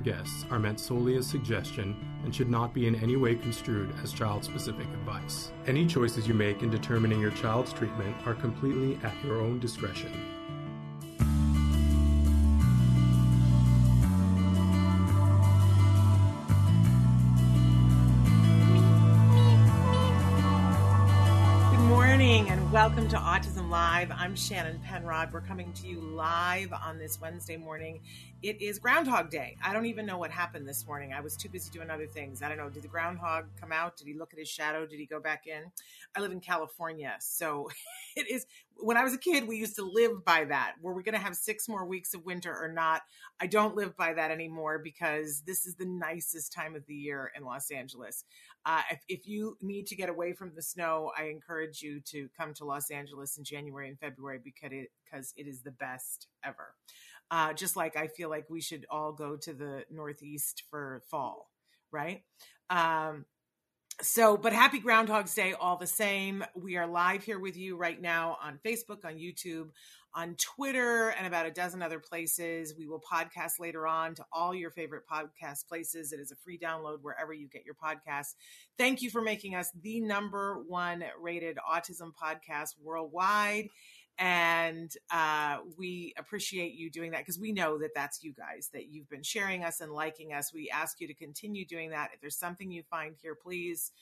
guests are meant solely as suggestion and should not be in any way construed as child specific advice. Any choices you make in determining your child's treatment are completely at your own discretion. Welcome to Autism Live. I'm Shannon Penrod. We're coming to you live on this Wednesday morning. It is Groundhog Day. I don't even know what happened this morning. I was too busy doing other things. I don't know. Did the groundhog come out? Did he look at his shadow? Did he go back in? I live in California, so it is. When I was a kid, we used to live by that. Were we going to have six more weeks of winter or not? I don't live by that anymore because this is the nicest time of the year in Los Angeles. Uh, if, if, you need to get away from the snow, I encourage you to come to Los Angeles in January and February because it because it is the best ever. Uh, just like I feel like we should all go to the Northeast for fall, right? Um, so, but happy Groundhog's Day all the same. We are live here with you right now on Facebook, on YouTube, on Twitter, and about a dozen other places. We will podcast later on to all your favorite podcast places. It is a free download wherever you get your podcasts. Thank you for making us the number one rated autism podcast worldwide. And uh, we appreciate you doing that because we know that that's you guys, that you've been sharing us and liking us. We ask you to continue doing that. If there's something you find here, please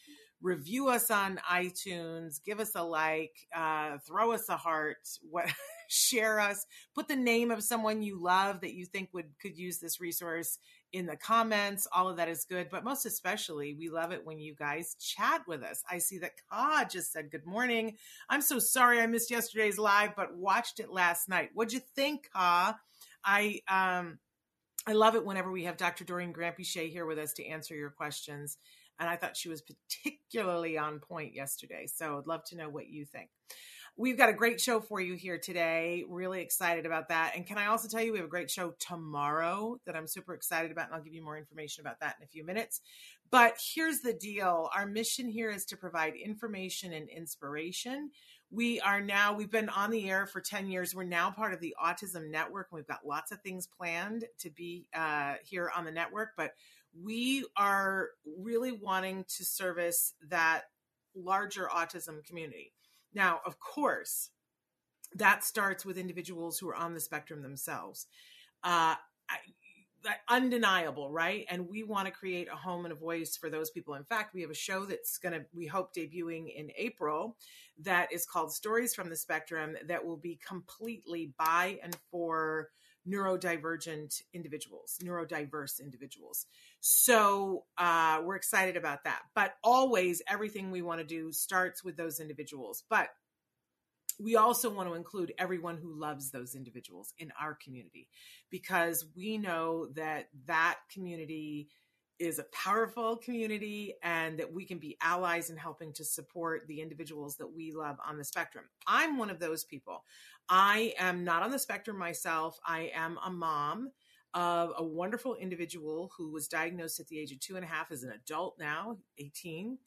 review us on iTunes, give us a like, uh, throw us a heart, what, share us, put the name of someone you love that you think would could use this resource in the comments. All of that is good, but most especially, we love it when you guys chat with us. I see that Ka just said good morning. I'm so sorry I missed yesterday's live, but watched it last night. What'd you think, Ka? I um I love it whenever we have Dr. Doreen Granpeesheh here with us to answer your questions. And I thought she was particularly on point yesterday. So I'd love to know what you think. We've got a great show for you here today. Really excited about that. And can I also tell you, we have a great show tomorrow that I'm super excited about. And I'll give you more information about that in a few minutes. But here's the deal our mission here is to provide information and inspiration. We are now, we've been on the air for 10 years. We're now part of the Autism Network. And we've got lots of things planned to be uh, here on the network. But we are really wanting to service that larger autism community. Now, of course, that starts with individuals who are on the spectrum themselves. Uh, I, undeniable, right? And we want to create a home and a voice for those people. In fact, we have a show that's going to, we hope, debuting in April that is called Stories from the Spectrum that will be completely by and for neurodivergent individuals, neurodiverse individuals. So uh, we're excited about that. But always, everything we want to do starts with those individuals. But we also want to include everyone who loves those individuals in our community because we know that that community is a powerful community and that we can be allies in helping to support the individuals that we love on the spectrum. I'm one of those people. I am not on the spectrum myself. I am a mom of a wonderful individual who was diagnosed at the age of two and a half as an adult now, 18.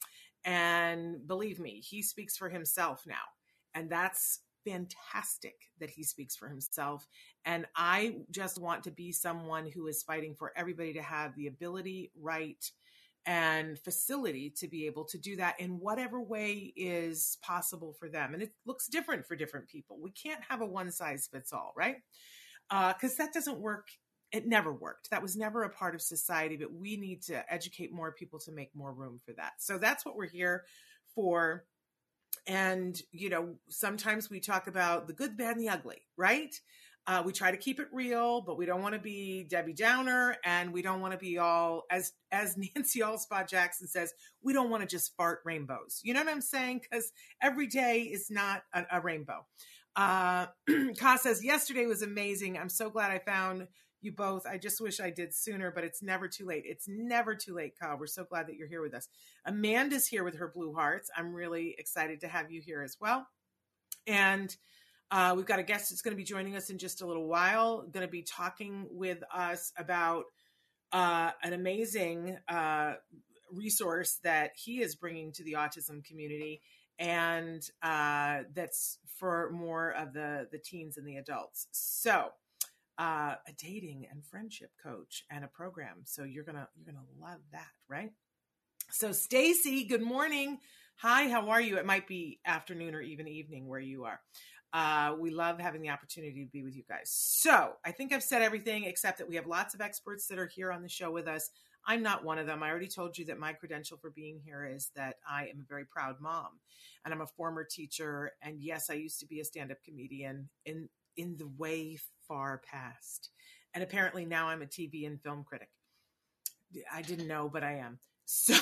And believe me, he speaks for himself now. And that's fantastic that he speaks for himself. And I just want to be someone who is fighting for everybody to have the ability, right, and facility to be able to do that in whatever way is possible for them. And it looks different for different people. We can't have a one size fits all, right? Because uh, that doesn't work. It never worked. That was never a part of society, but we need to educate more people to make more room for that. So that's what we're here for and, you know, sometimes we talk about the good, bad, and the ugly, right? Uh, we try to keep it real, but we don't want to be Debbie Downer, and we don't want to be all as as Nancy Alspaugh Jackson says. We don't want to just fart rainbows. You know what I'm saying? Because every day is not a, a rainbow. Uh, Ka says yesterday was amazing. I'm so glad I found you both. I just wish I did sooner, but it's never too late. It's never too late, Kyle. We're so glad that you're here with us. Amanda's here with her Blue Hearts. I'm really excited to have you here as well. And uh, we've got a guest that's going to be joining us in just a little while, going to be talking with us about uh, an amazing uh, resource that he is bringing to the autism community and uh, that's for more of the the teens and the adults. So uh, a dating and friendship coach and a program. So you're gonna you're gonna love that, right? So Stacy, good morning. Hi, how are you? It might be afternoon or even evening where you are. Uh, we love having the opportunity to be with you guys. So I think I've said everything except that we have lots of experts that are here on the show with us. I'm not one of them. I already told you that my credential for being here is that I am a very proud mom and I'm a former teacher. And yes, I used to be a stand up comedian in, in the way far past. And apparently now I'm a TV and film critic. I didn't know, but I am. So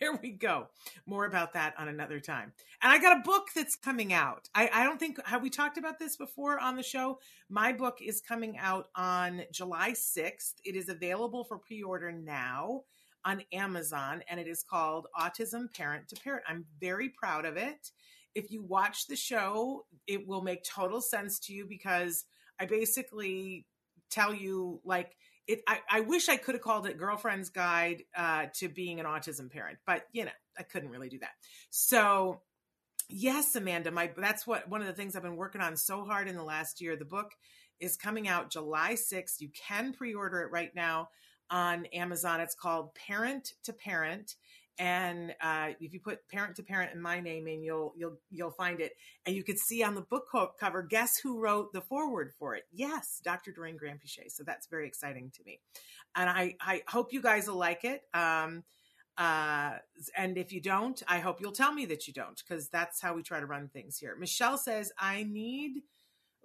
there we go. More about that on another time. And I got a book that's coming out. I, I, don't think, have we talked about this before on the show? My book is coming out on July 6th. It is available for pre order now on Amazon and it is called Autism Parent to Parent. I'm very proud of it. If you watch the show, it will make total sense to you because I basically tell you, like, it I, I wish I could have called it girlfriend's guide uh, to being an autism parent, but you know, I couldn't really do that. So yes, Amanda, my that's what one of the things I've been working on so hard in the last year. The book is coming out July 6th. You can pre-order it right now on Amazon. It's called Parent to Parent and uh, if you put parent to parent and my name in you'll you'll you'll find it. And you could see on the book cover guess who wrote the foreword for it? Yes dr doreen granpeesheh so that's very exciting to me. And i i hope you guys will like it. Um uh and if you don't i hope you'll tell me that you don't because that's how we try to run things here. Michelle says i need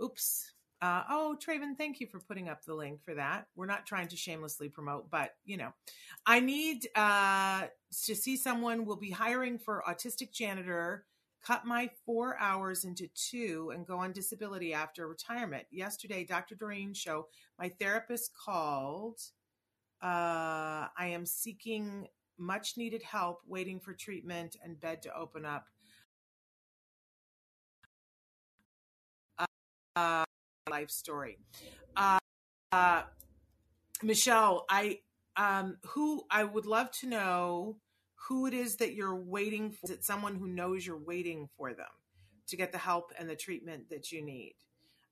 oops uh, oh, Traven, thank you for putting up the link for that. We're not trying to shamelessly promote, but you know, I need uh, to see someone. We'll be hiring for autistic janitor. Cut my four hours into two and go on disability after retirement. Yesterday, Dr. Doreen show, my therapist called. Uh, I am seeking much needed help, waiting for treatment and bed to open up. Life story. Uh, uh, Michelle, I um, who I would love to know who it is that you're waiting for. Is it someone who knows you're waiting for them to get the help and the treatment that you need?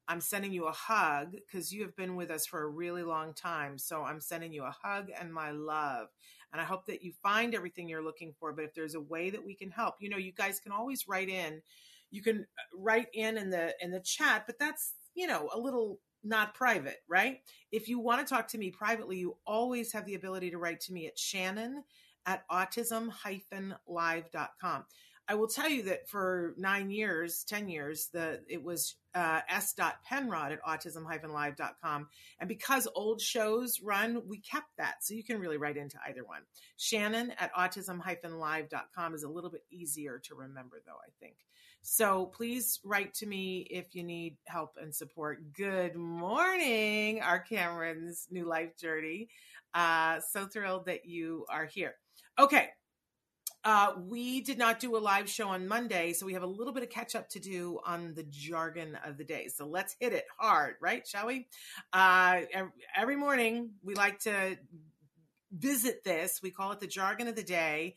I'm sending you a hug because you have been with us for a really long time. So I'm sending you a hug and my love. And I hope that you find everything you're looking for. But if there's a way that we can help, you know, you guys can always write in. You can uh, write in in the in the chat, but that's you know, a little not private, right? If you want to talk to me privately, you always have the ability to write to me at shannon at autism-live.com. I will tell you that for nine years, 10 years, the it was uh, s.penrod at autism-live.com. And because old shows run, we kept that. So you can really write into either one. Shannon at autism-live.com is a little bit easier to remember, though, I think. So please write to me if you need help and support. Good morning, our Cameron's New Life Journey. Uh, so thrilled that you are here. Okay. Uh, we did not do a live show on Monday, so we have a little bit of catch up to do on the jargon of the day. So let's hit it hard, right? Shall we? Uh, every morning, we like to visit this. We call it the jargon of the day.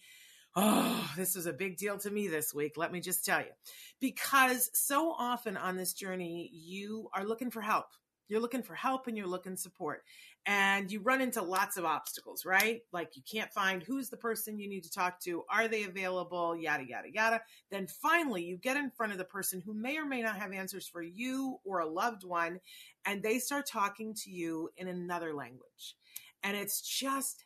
Oh, this was a big deal to me this week. Let me just tell you. Because so often on this journey, you are looking for help. You're looking for help and you're looking support. And you run into lots of obstacles, right? Like you can't find who's the person you need to talk to. Are they available? Yada, yada, yada. Then finally, you get in front of the person who may or may not have answers for you or a loved one, and they start talking to you in another language. And it's just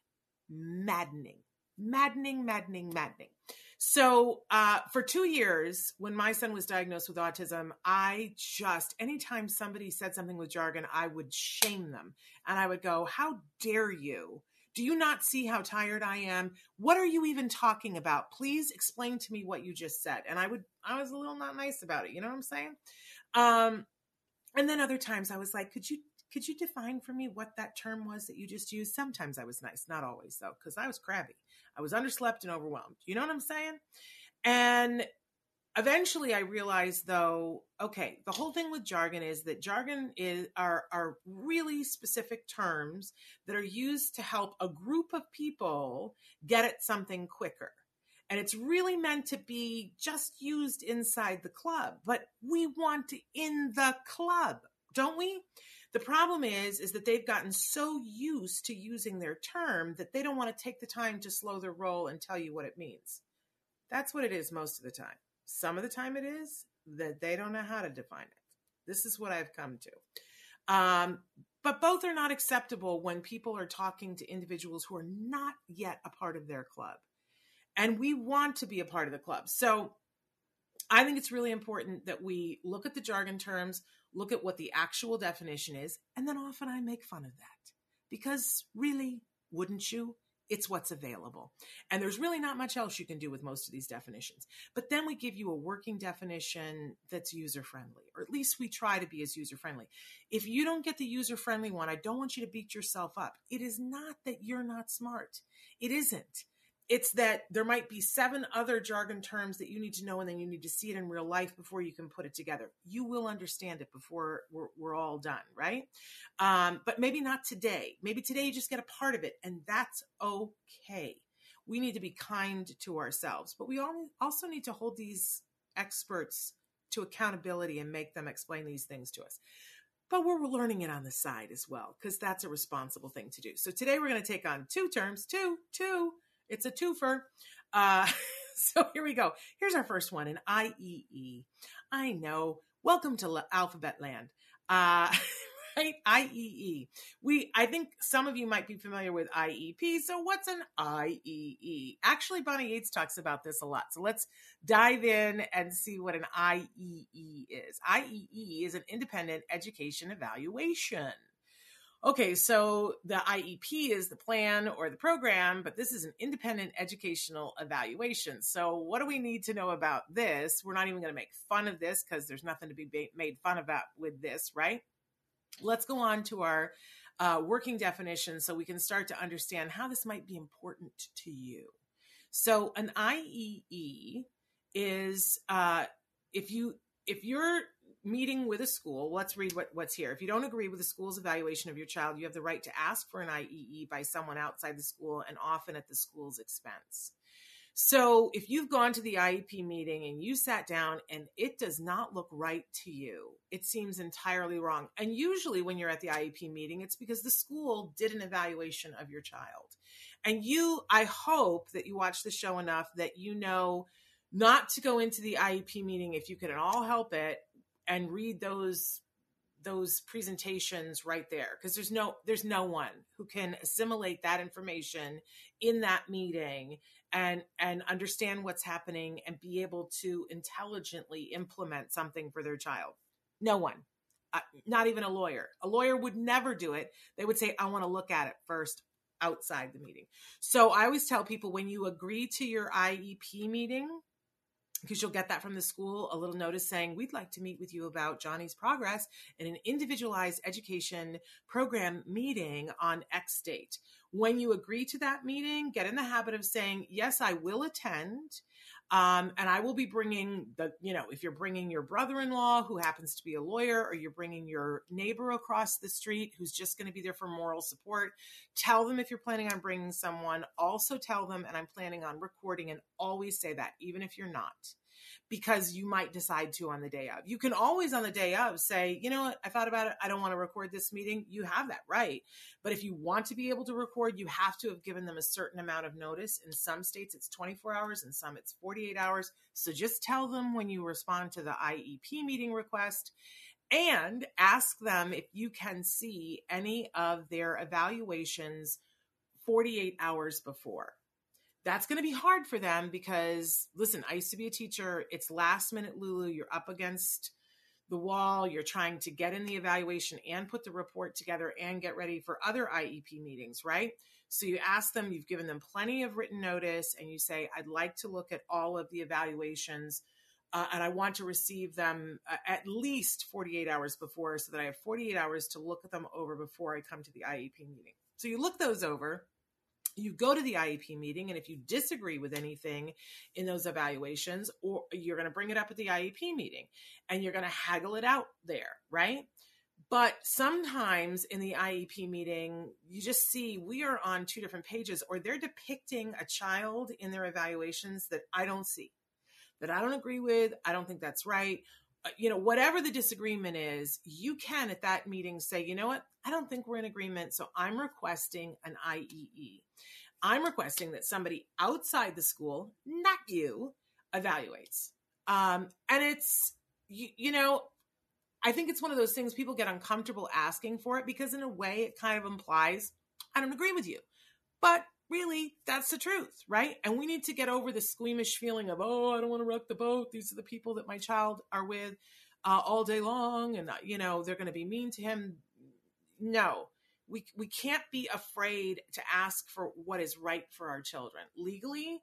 maddening maddening, maddening, maddening. So, uh, for two years, when my son was diagnosed with autism, I just, anytime somebody said something with jargon, I would shame them. And I would go, How dare you? Do you not see how tired I am? What are you even talking about? Please explain to me what you just said. And I would, I was a little not nice about it. You know what I'm saying? Um, and then other times I was like, Could you could you define for me what that term was that you just used? Sometimes I was nice, not always though, because I was crabby. I was underslept and overwhelmed. You know what I'm saying? And eventually I realized though, okay, the whole thing with jargon is that jargon is are are really specific terms that are used to help a group of people get at something quicker. And it's really meant to be just used inside the club, but we want in the club, don't we? The problem is is that they've gotten so used to using their term that they don't want to take the time to slow their roll and tell you what it means. That's what it is most of the time. Some of the time it is that they don't know how to define it. This is what I've come to. Um, but both are not acceptable when people are talking to individuals who are not yet a part of their club. And we want to be a part of the club. So I think it's really important that we look at the jargon terms, look at what the actual definition is, and then often I make fun of that. Because really, wouldn't you? It's what's available. And there's really not much else you can do with most of these definitions. But then we give you a working definition that's user friendly, or at least we try to be as user friendly. If you don't get the user friendly one, I don't want you to beat yourself up. It is not that you're not smart, it isn't it's that there might be seven other jargon terms that you need to know and then you need to see it in real life before you can put it together. You will understand it before we're, we're all done right? Um, but maybe not today. Maybe today you just get a part of it and that's okay. We need to be kind to ourselves but we all also need to hold these experts to accountability and make them explain these things to us. But we're learning it on the side as well because that's a responsible thing to do. So today we're going to take on two terms two two it's a twofer. Uh, so here we go. Here's our first one an IEE. I know. Welcome to Alphabet Land. Uh, right? IEE. We, I think some of you might be familiar with IEP. So what's an IEE? Actually, Bonnie Yates talks about this a lot. So let's dive in and see what an IEE is. IEE is an independent education evaluation okay, so the IEP is the plan or the program, but this is an independent educational evaluation. So, what do we need to know about this? We're not even going to make fun of this because there's nothing to be made fun of about with this, right? Let's go on to our uh, working definition so we can start to understand how this might be important to you. So, an IEE is uh, if you if you're meeting with a school, let's read what, what's here. If you don't agree with the school's evaluation of your child, you have the right to ask for an IEE by someone outside the school and often at the school's expense. So if you've gone to the IEP meeting and you sat down and it does not look right to you, it seems entirely wrong. And usually when you're at the IEP meeting, it's because the school did an evaluation of your child. And you, I hope that you watch the show enough that you know not to go into the IEP meeting if you can at all help it and read those those presentations right there because there's no there's no one who can assimilate that information in that meeting and and understand what's happening and be able to intelligently implement something for their child. No one. Uh, not even a lawyer. A lawyer would never do it. They would say i want to look at it first outside the meeting. So i always tell people when you agree to your iep meeting because you'll get that from the school a little notice saying we'd like to meet with you about johnny's progress in an individualized education program meeting on x date. When you agree to that meeting get in the habit of saying yes i will attend um, and I will be bringing the, you know, if you're bringing your brother in law who happens to be a lawyer, or you're bringing your neighbor across the street who's just going to be there for moral support, tell them if you're planning on bringing someone. Also tell them, and I'm planning on recording, and always say that, even if you're not because you might decide to on the day of. You can always on the day of say, you know what, I thought about it. I don't want to record this meeting. You have that right. But if you want to be able to record, you have to have given them a certain amount of notice. In some states, it's 24 hours, in some, it's 48 hours. So just tell them when you respond to the IEP meeting request and ask them if you can see any of their evaluations 48 hours before that's going to be hard for them because listen i used to be a teacher. It's last minute lulu. You're up against the wall. You're trying to get in the evaluation and put the report together and get ready for other iep meetings right? So you ask them you've given them plenty of written notice and you say i'd like to look at all of the evaluations uh, and i want to receive them uh, at least 48 hours before so that i have 48 hours to look at them over before i come to the iep meeting. So you look those over you go to the IEP meeting, and if you disagree with anything in those evaluations, or you're going to bring it up at the IEP meeting and you're going to haggle it out there, right? But sometimes in the IEP meeting, you just see we are on two different pages, or they're depicting a child in their evaluations that I don't see, that I don't agree with. I don't think that's right. Uh, you know, whatever the disagreement is, you can at that meeting say, you know what, I don't think we're in agreement. So I'm requesting an IEE. I'm requesting that somebody outside the school, not you, evaluates. Um, and it's, you, you know, I think it's one of those things people get uncomfortable asking for it because, in a way, it kind of implies, I don't agree with you. But really, that's the truth, right? And we need to get over the squeamish feeling of, oh, I don't want to rock the boat. These are the people that my child are with uh, all day long, and uh, you know they're going to be mean to him. No, we we can't be afraid to ask for what is right for our children legally.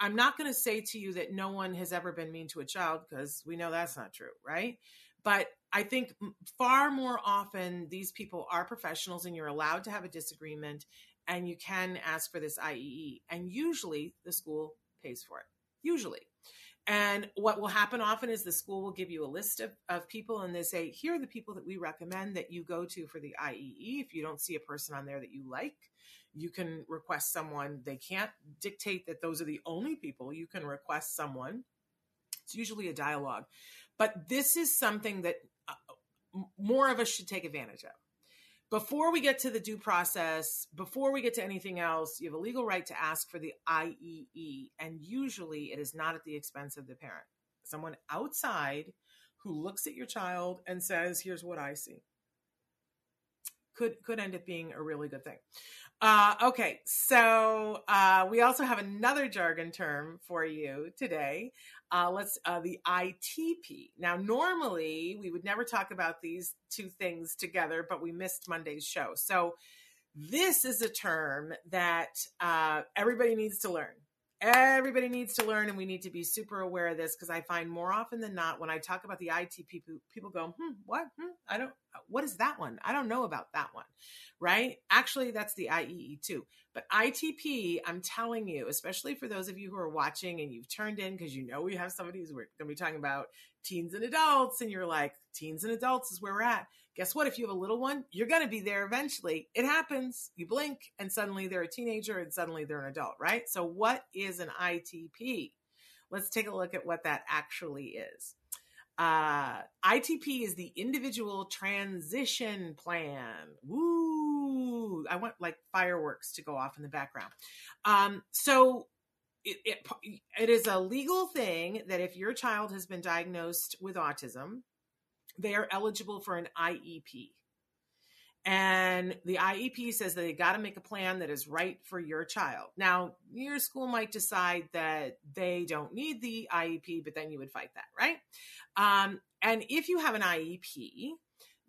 I'm not going to say to you that no one has ever been mean to a child because we know that's not true, right? But I think far more often these people are professionals and you're allowed to have a disagreement and you can ask for this IEE. And usually the school pays for it. Usually. And what will happen often is the school will give you a list of, of people and they say, here are the people that we recommend that you go to for the IEE. If you don't see a person on there that you like, you can request someone. They can't dictate that those are the only people. You can request someone. It's usually a dialogue. But this is something that uh, more of us should take advantage of before we get to the due process, before we get to anything else, you have a legal right to ask for the IEE. And usually it is not at the expense of the parent. Someone outside who looks at your child and says, here's what I see. Could could end up being a really good thing. Uh, okay, so uh, we also have another jargon term for you today. Uh, let's uh, the ITP. Now, normally we would never talk about these two things together, but we missed Monday's show. So this is a term that uh, everybody needs to learn everybody needs to learn and we need to be super aware of this because i find more often than not when i talk about the itp people go hmm what? Hmm, i don't what is that one? I don't know about that one. Right? Actually that's the iee too. But itp i'm telling you especially for those of you who are watching and you've turned in because you know we have somebody who's going to be talking about teens and adults and you're like teens and adults is where we're at guess what? If you have a little one, you're going to be there eventually. It happens. You blink and suddenly they're a teenager and suddenly they're an adult, right? So, what is an ITP? Let's take a look at what that actually is. Uh, ITP is the individual transition plan. Woo! I want like fireworks to go off in the background. Um, so, it, it, it is a legal thing that if your child has been diagnosed with autism, they are eligible for an IEP. And the IEP says they got to make a plan that is right for your child. Now, your school might decide that they don't need the IEP, but then you would fight that, right? Um, and if you have an IEP,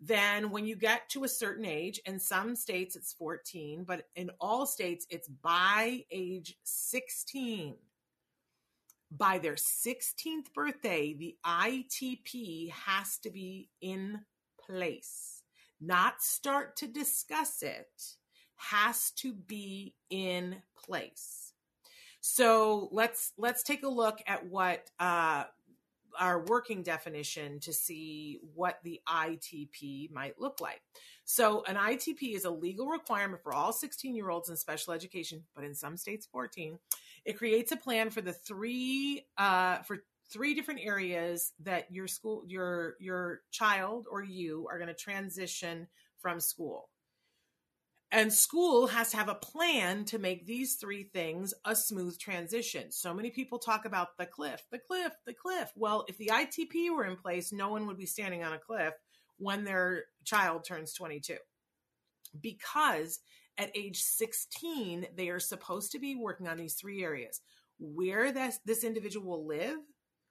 then when you get to a certain age, in some states it's 14, but in all states it's by age 16 by their 16th birthday, the ITP has to be in place, not start to discuss it, has to be in place. So let's let's take a look at what uh, our working definition to see what the ITP might look like. So, an ITP is a legal requirement for all 16 year olds in special education, but in some states 14. It creates a plan for the three uh, for three different areas that your school your your child or you are going to transition from school. And school has to have a plan to make these three things a smooth transition. So many people talk about the cliff, the cliff, the cliff. Well, if the ITP were in place, no one would be standing on a cliff when their child turns 22. Because at age 16, they are supposed to be working on these three areas. Where this, this individual will live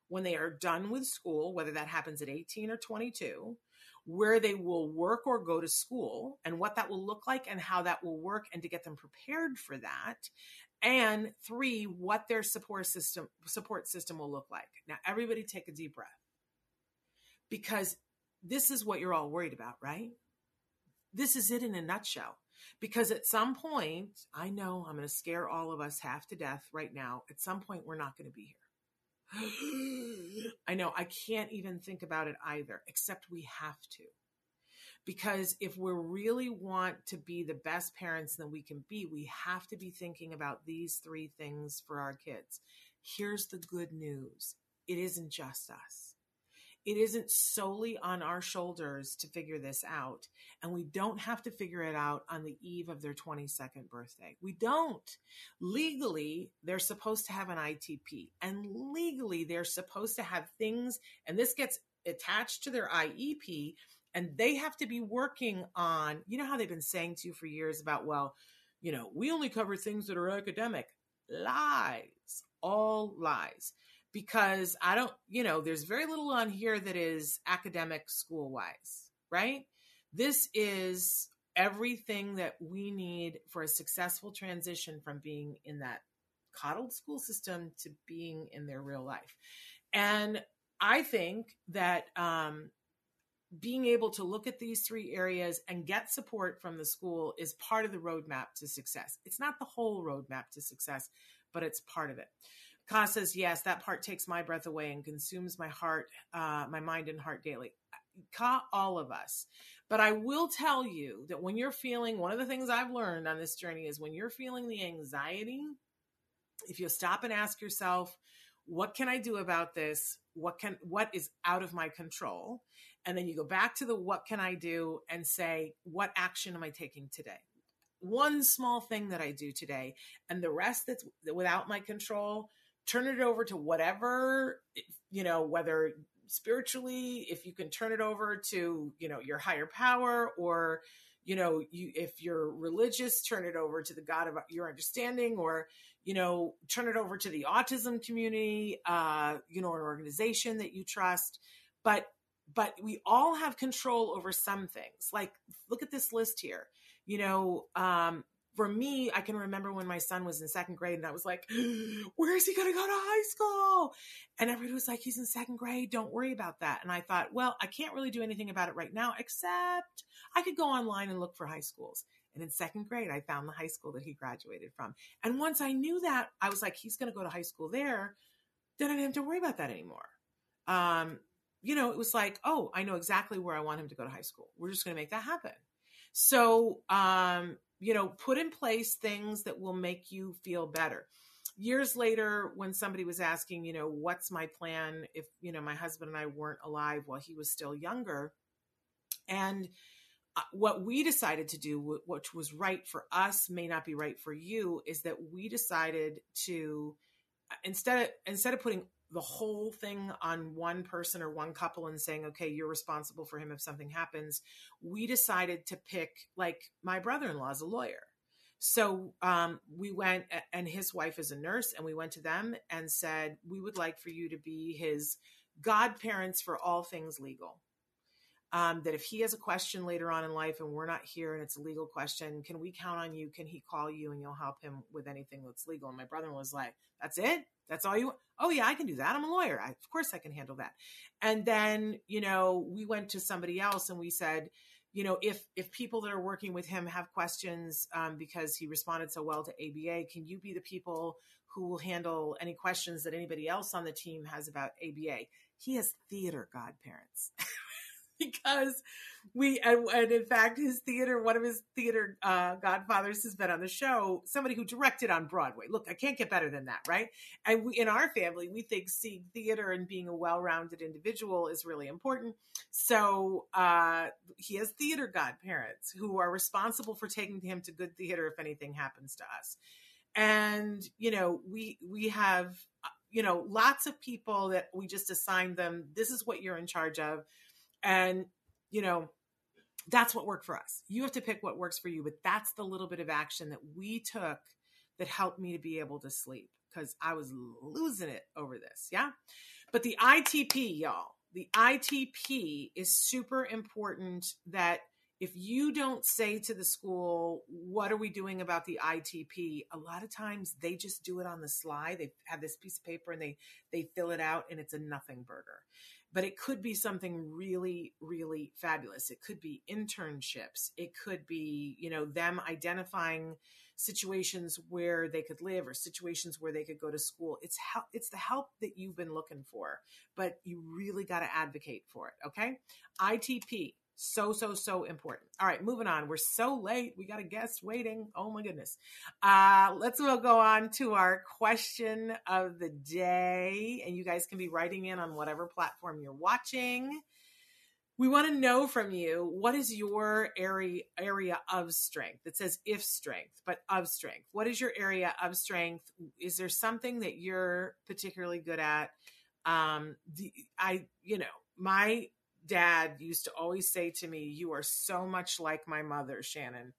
when they are done with school, whether that happens at 18 or 22, where they will work or go to school and what that will look like and how that will work and to get them prepared for that. And three what their support system support system will look like. Now everybody take a deep breath. Because this is what you're all worried about right? This is it in a nutshell because at some point i know i'm going to scare all of us half to death right now at some point we're not going to be here I know I can't even think about it either, except we have to. Because if we really want to be the best parents that we can be, we have to be thinking about these three things for our kids. Here's the good news it isn't just us, it isn't solely on our shoulders to figure this out. And we don't have to figure it out on the eve of their 22nd birthday. We don't. Legally, they're supposed to have an ITP, and legally, they're supposed to have things, and this gets attached to their IEP, and they have to be working on, you know, how they've been saying to you for years about, well, you know, we only cover things that are academic. Lies, all lies because I don't, you know, there's very little on here that is academic school wise, right? This is everything that we need for a successful transition from being in that coddled school system to being in their real life. And I think that um, being able to look at these three areas and get support from the school is part of the roadmap to success. It's not the whole roadmap to success, but it's part of it. Ka says, yes, that part takes my breath away and consumes my heart, uh, my mind and heart daily. Ka, all of us. But I will tell you that when you're feeling, one of the things I've learned on this journey is when you're feeling the anxiety, if you stop and ask yourself, what can I do about this? What can, what is out of my control? And then you go back to the what can I do and say, what action am I taking today? One small thing that I do today, and the rest that's without my control, turn it over to whatever, you know, whether spiritually, if you can turn it over to, you know, your higher power or, you know, you, if you're religious, turn it over to the God of your understanding or, you know, turn it over to the autism community, uh, you know, an organization that you trust. But, but we all have control over some things. Like, look at this list here. You know, um, for me, I can remember when my son was in second grade and I was like, where is he going to go to high school? And everybody was like, he's in second grade. Don't worry about that. And I thought, well, I can't really do anything about it right now, except I could go online and look for high schools. And in second grade, I found the high school that he graduated from. And once I knew that, I was like, he's going to go to high school there. Then I didn't have to worry about that anymore. Um, you know, it was like, oh, I know exactly where I want him to go to high school. We're just going to make that happen. So, um, you know, put in place things that will make you feel better. Years later, when somebody was asking, you know, what's my plan if, you know, my husband and I weren't alive while he was still younger, and uh, what we decided to do, which was right for us, may not be right for you, is that we decided to uh, instead of instead of putting the whole thing on one person or one couple and saying, okay, you're responsible for him if something happens, we decided to pick, like, my brother in law is a lawyer. So um, we went, and his wife is a nurse, and we went to them and said, we would like for you to be his godparents for all things legal. Um, that if he has a question later on in life and we're not here and it's a legal question, can we count on you? Can he call you and you'll help him with anything that's legal? And my brother was like, that's it? That's all you? Oh yeah, I can do that. I'm a lawyer. I, of course I can handle that. And then, you know, we went to somebody else and we said, you know, if if people that are working with him have questions um, because he responded so well to ABA, can you be the people who will handle any questions that anybody else on the team has about ABA? He has theater godparents. because we and, and, in fact his theater one of his theater uh, godfathers has been on the show somebody who directed on broadway. Look i can't get better than that right? And we in our family we think seeing theater and being a well-rounded individual is really important. So uh, he has theater godparents who are responsible for taking him to good theater if anything happens to us. And you know we we have uh, you know lots of people that we just assign them this is what you're in charge of and, you know, that's what worked for us. You have to pick what works for you, but that's the little bit of action that we took that helped me to be able to sleep because I was losing it over this. Yeah. But the ITP, y'all, the ITP is super important that if you don't say to the school, what are we doing about the ITP? A lot of times they just do it on the sly. They have this piece of paper and they they fill it out and it's a nothing burger. But it could be something really really fabulous. It could be internships. It could be you know them identifying situations where they could live or situations where they could go to school. It's help it's the help that you've been looking for but you really got to advocate for it okay? Itp So, so, so important. All right, moving on. We're so late. We got a guest waiting. Oh my goodness. Uh, let's we'll go on to our question of the day. And you guys can be writing in on whatever platform you're watching. We want to know from you what is your area area of strength. It says if strength, but of strength. What is your area of strength? Is there something that you're particularly good at? Um, the, I, you know, my dad used to always say to me, You are so much like my mother, Shannon.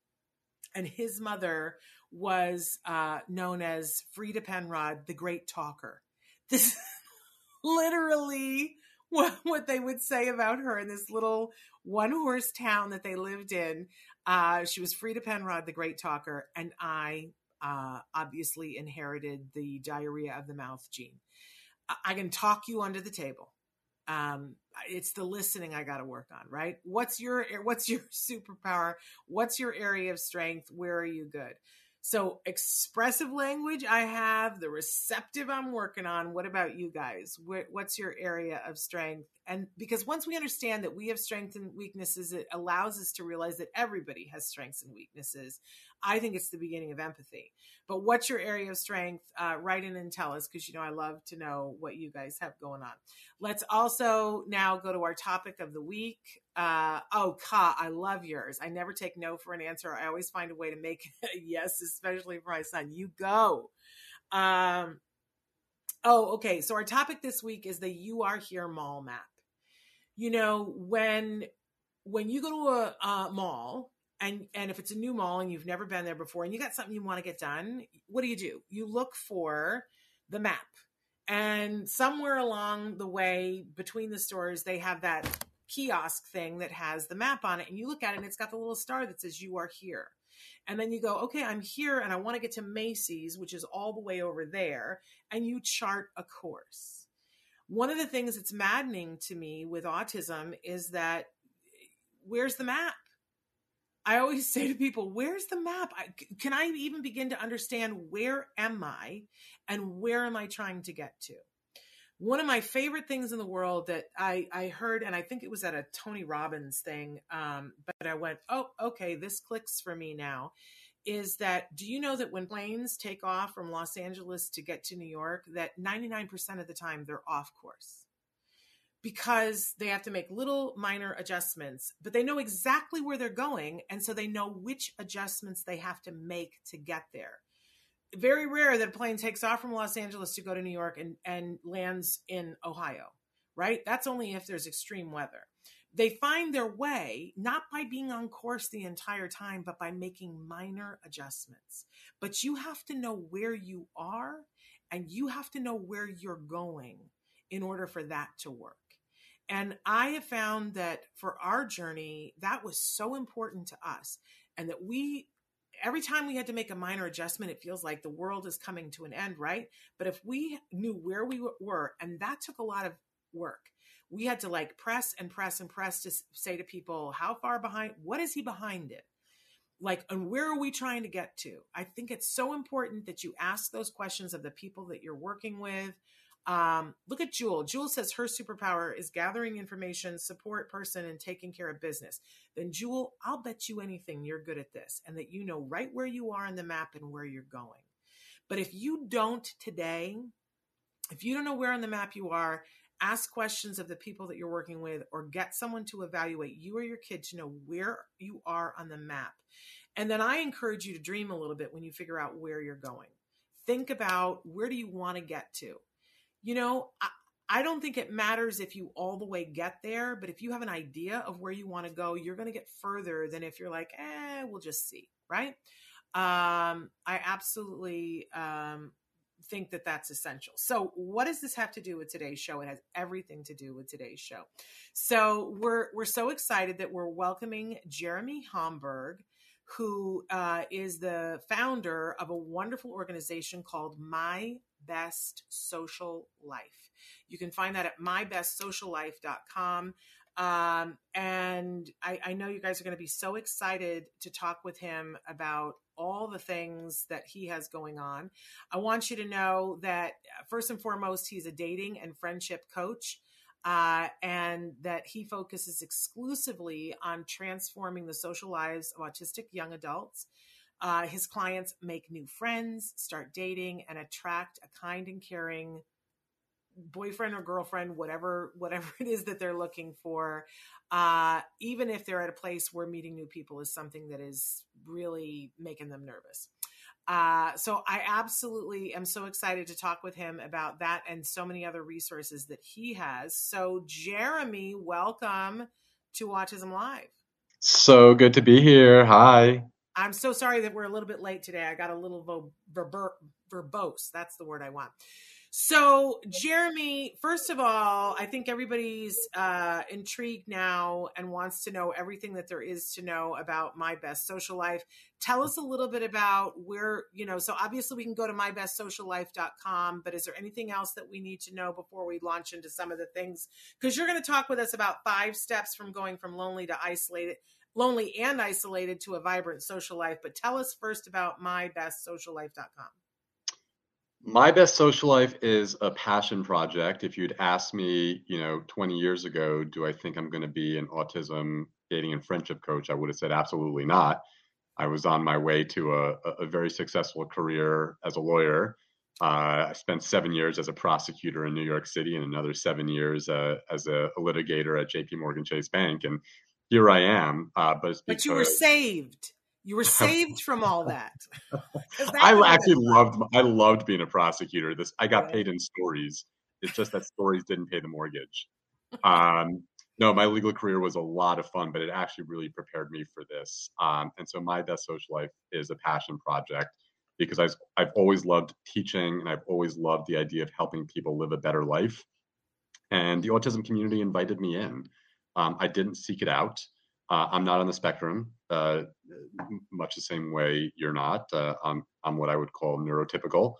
And his mother was uh, known as Frida Penrod, the great talker. This literally what, what they would say about her in this little one horse town that they lived in. Uh, she was Frida Penrod, the great talker, and I uh, obviously inherited the diarrhea of the mouth gene. I, I can talk you under the table. Um, it's the listening I got to work on, right? What's your what's your superpower? What's your area of strength? Where are you good? So expressive language I have, the receptive I'm working on. What about you guys? What's your area of strength? And because once we understand that we have strengths and weaknesses, it allows us to realize that everybody has strengths and weaknesses. I think it's the beginning of empathy. But what's your area of strength? Uh, write in and tell us because you know I love to know what you guys have going on. Let's also now go to our topic of the week. Uh, oh, Ka, I love yours. I never take no for an answer. I always find a way to make yes, especially for my son. You go. Um, oh, okay. So our topic this week is the You Are Here mall map. You know, when when you go to a, a mall and and if it's a new mall and you've never been there before and you got something you want to get done what do you do? You look for the map. And somewhere along the way between the stores they have that kiosk thing that has the map on it and you look at it and it's got the little star that says you are here. And then you go okay i'm here and i want to get to macy's which is all the way over there and you chart a course. One of the things that's maddening to me with autism is that where's the map I always say to people, where's the map? I, can I even begin to understand where am I and where am I trying to get to? One of my favorite things in the world that I, I heard, and I think it was at a Tony Robbins thing, um, but I went, oh, okay, this clicks for me now, is that do you know that when planes take off from Los Angeles to get to New York, that 99% of the time they're off course? Because they have to make little minor adjustments, but they know exactly where they're going. And so they know which adjustments they have to make to get there. Very rare that a plane takes off from Los Angeles to go to New York and, and lands in Ohio, right? That's only if there's extreme weather. They find their way not by being on course the entire time, but by making minor adjustments. But you have to know where you are and you have to know where you're going in order for that to work. And I have found that for our journey, that was so important to us. And that we, every time we had to make a minor adjustment, it feels like the world is coming to an end, right? But if we knew where we were, and that took a lot of work, we had to like press and press and press to say to people, how far behind, what is he behind it? Like, and where are we trying to get to? I think it's so important that you ask those questions of the people that you're working with um, look at Jewel. Jewel says her superpower is gathering information, support person, and taking care of business. Then, Jewel, I'll bet you anything you're good at this and that you know right where you are on the map and where you're going. But if you don't today, if you don't know where on the map you are, ask questions of the people that you're working with or get someone to evaluate you or your kid to know where you are on the map. And then I encourage you to dream a little bit when you figure out where you're going. Think about where do you want to get to? You know, I, I don't think it matters if you all the way get there, but if you have an idea of where you want to go, you're going to get further than if you're like, eh, we'll just see, right? Um, I absolutely um, think that that's essential. So, what does this have to do with today's show? It has everything to do with today's show. So, we're we're so excited that we're welcoming Jeremy Hamburgh who uh, is the founder of a wonderful organization called My Best Social Life. You can find that at mybestsociallife.com. Um, and I, I know you guys are going to be so excited to talk with him about all the things that he has going on. I want you to know that, uh, first and foremost, he's a dating and friendship coach. uh, and that he focuses exclusively on transforming the social lives of autistic young adults. Uh, his clients make new friends, start dating, and attract a kind and caring boyfriend or girlfriend, whatever whatever it is that they're looking for. Uh, even if they're at a place where meeting new people is something that is really making them nervous. Uh, so I absolutely am so excited to talk with him about that and so many other resources that he has. So Jeremy, welcome to Autism Live. So good to be here. Hi. I'm so sorry that we're a little bit late today. I got a little vo- verbose. That's the word I want. So, Jeremy, first of all, I think everybody's uh, intrigued now and wants to know everything that there is to know about My Best Social Life. Tell us a little bit about where, you know, so obviously we can go to mybestsociallife.com, but is there anything else that we need to know before we launch into some of the things? Because you're going to talk with us about five steps from going from lonely to isolated lonely and isolated to a vibrant social life. But tell us first about mybestsociallife.com. My best social life is a passion project. If you'd asked me, you know, 20 years ago, do I think I'm going to be an autism dating and friendship coach? I would have said absolutely not. I was on my way to a, a very successful career as a lawyer. Uh, I spent seven years as a prosecutor in New York City and another seven years uh, as a, a, litigator at JP Morgan Chase Bank. And here I am. Uh, but, but you were saved. You were saved from all that. that I actually loved. I loved being a prosecutor. This I got paid in stories. It's just that stories didn't pay the mortgage. Um, no, my legal career was a lot of fun, but it actually really prepared me for this. Um, and so, my best social life is a passion project because I've, I've always loved teaching and I've always loved the idea of helping people live a better life. And the autism community invited me in. Um, I didn't seek it out. Uh, I'm not on the spectrum, uh, much the same way you're not. Uh, I'm, I'm what I would call neurotypical.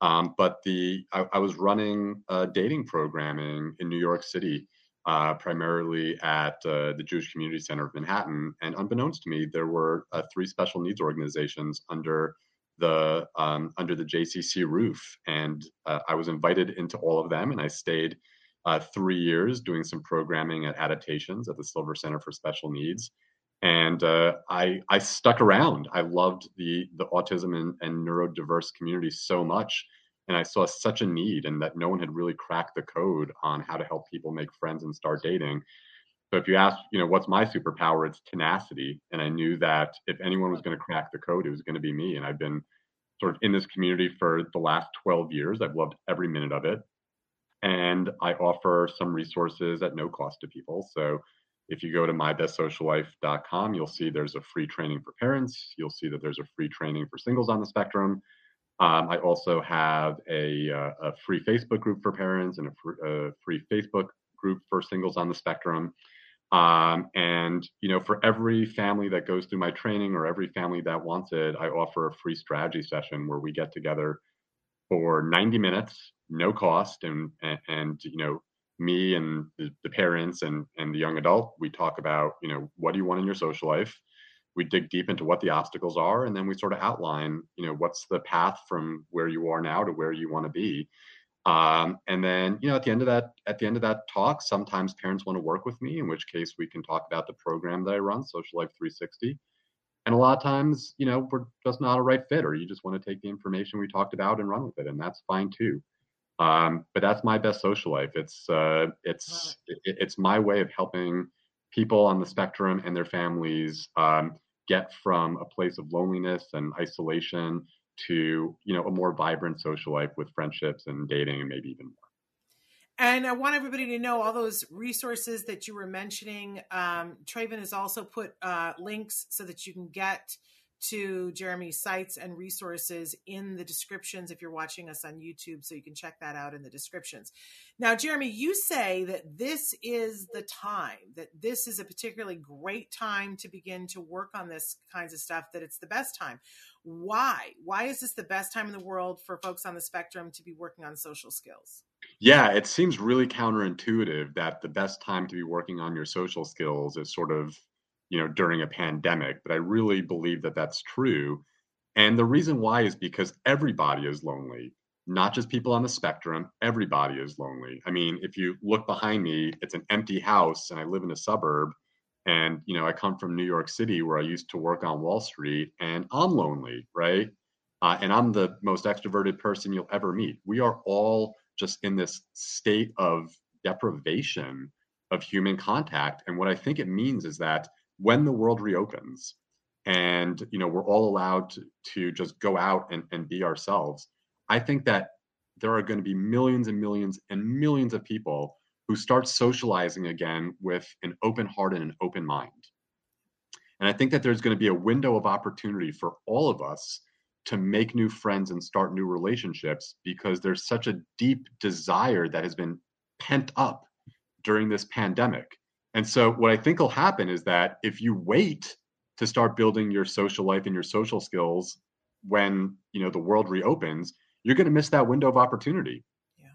Um, but the I, I, was running dating programming in New York City, uh, primarily at uh, the Jewish Community Center of Manhattan. And unbeknownst to me, there were uh, three special needs organizations under the um, under the JCC roof, and I was invited into all of them, and I stayed uh, three years doing some programming at adaptations at the Silver Center for Special Needs. And uh, I, I stuck around. I loved the, the autism and, and neurodiverse community so much. And I saw such a need, and that no one had really cracked the code on how to help people make friends and start dating. So if you ask, you know, what's my superpower? It's tenacity. And I knew that if anyone was going to crack the code, it was going to be me. And I've been sort of in this community for the last 12 years. I've loved every minute of it and I offer some resources at no cost to people. So if you go to mybestsociallife.com, you'll see there's a free training for parents. You'll see that there's a free training for singles on the spectrum. Um, I also have a, uh, a, free Facebook group for parents and a, fr- a, free Facebook group for singles on the spectrum. Um, and you know, for every family that goes through my training or every family that wants it, I offer a free strategy session where we get together for 90 minutes no cost and and, and you know me and the, the, parents and and the young adult we talk about you know what do you want in your social life? We dig deep into what the obstacles are and then we sort of outline you know what's the path from where you are now to where you want to be. Um, and then you know at the end of that at the end of that talk sometimes parents want to work with me in which case we can talk about the program that i run social life 360 and a lot of times you know we're just not a right fit or you just want to take the information we talked about and run with it and that's fine too um, but that's my best social life. It's uh, it's it, it's my way of helping people on the spectrum and their families um, get from a place of loneliness and isolation to you know a more vibrant social life with friendships and dating and maybe even more. And I want everybody to know all those resources that you were mentioning. Um, Traven has also put uh, links so that you can get to Jeremy's sites and resources in the descriptions if you're watching us on YouTube, so you can check that out in the descriptions. Now, Jeremy, you say that this is the time, that this is a particularly great time to begin to work on this kinds of stuff, that it's the best time. Why? Why is this the best time in the world for folks on the spectrum to be working on social skills? Yeah, it seems really counterintuitive that the best time to be working on your social skills is sort of you know during a pandemic but i really believe that that's true and the reason why is because everybody is lonely not just people on the spectrum, everybody is lonely. I mean, if you look behind me, it's an empty house and I live in a suburb and you know, I come from New York City where I used to work on Wall Street and I'm lonely, right? Uh, and I'm the most extroverted person you'll ever meet. We are all just in this state of deprivation of human contact. And what I think it means is that when the world reopens and you know we're all allowed to, to just go out and, and be ourselves, I think that there are going to be millions and millions and millions of people who start socializing again with an open heart and an open mind. And I think that there's going to be a window of opportunity for all of us to make new friends and start new relationships because there's such a deep desire that has been pent up during this pandemic. And so what I think will happen is that if you wait to start building your social life and your social skills when, you know, the world reopens, you're going to miss that window of opportunity. Yeah.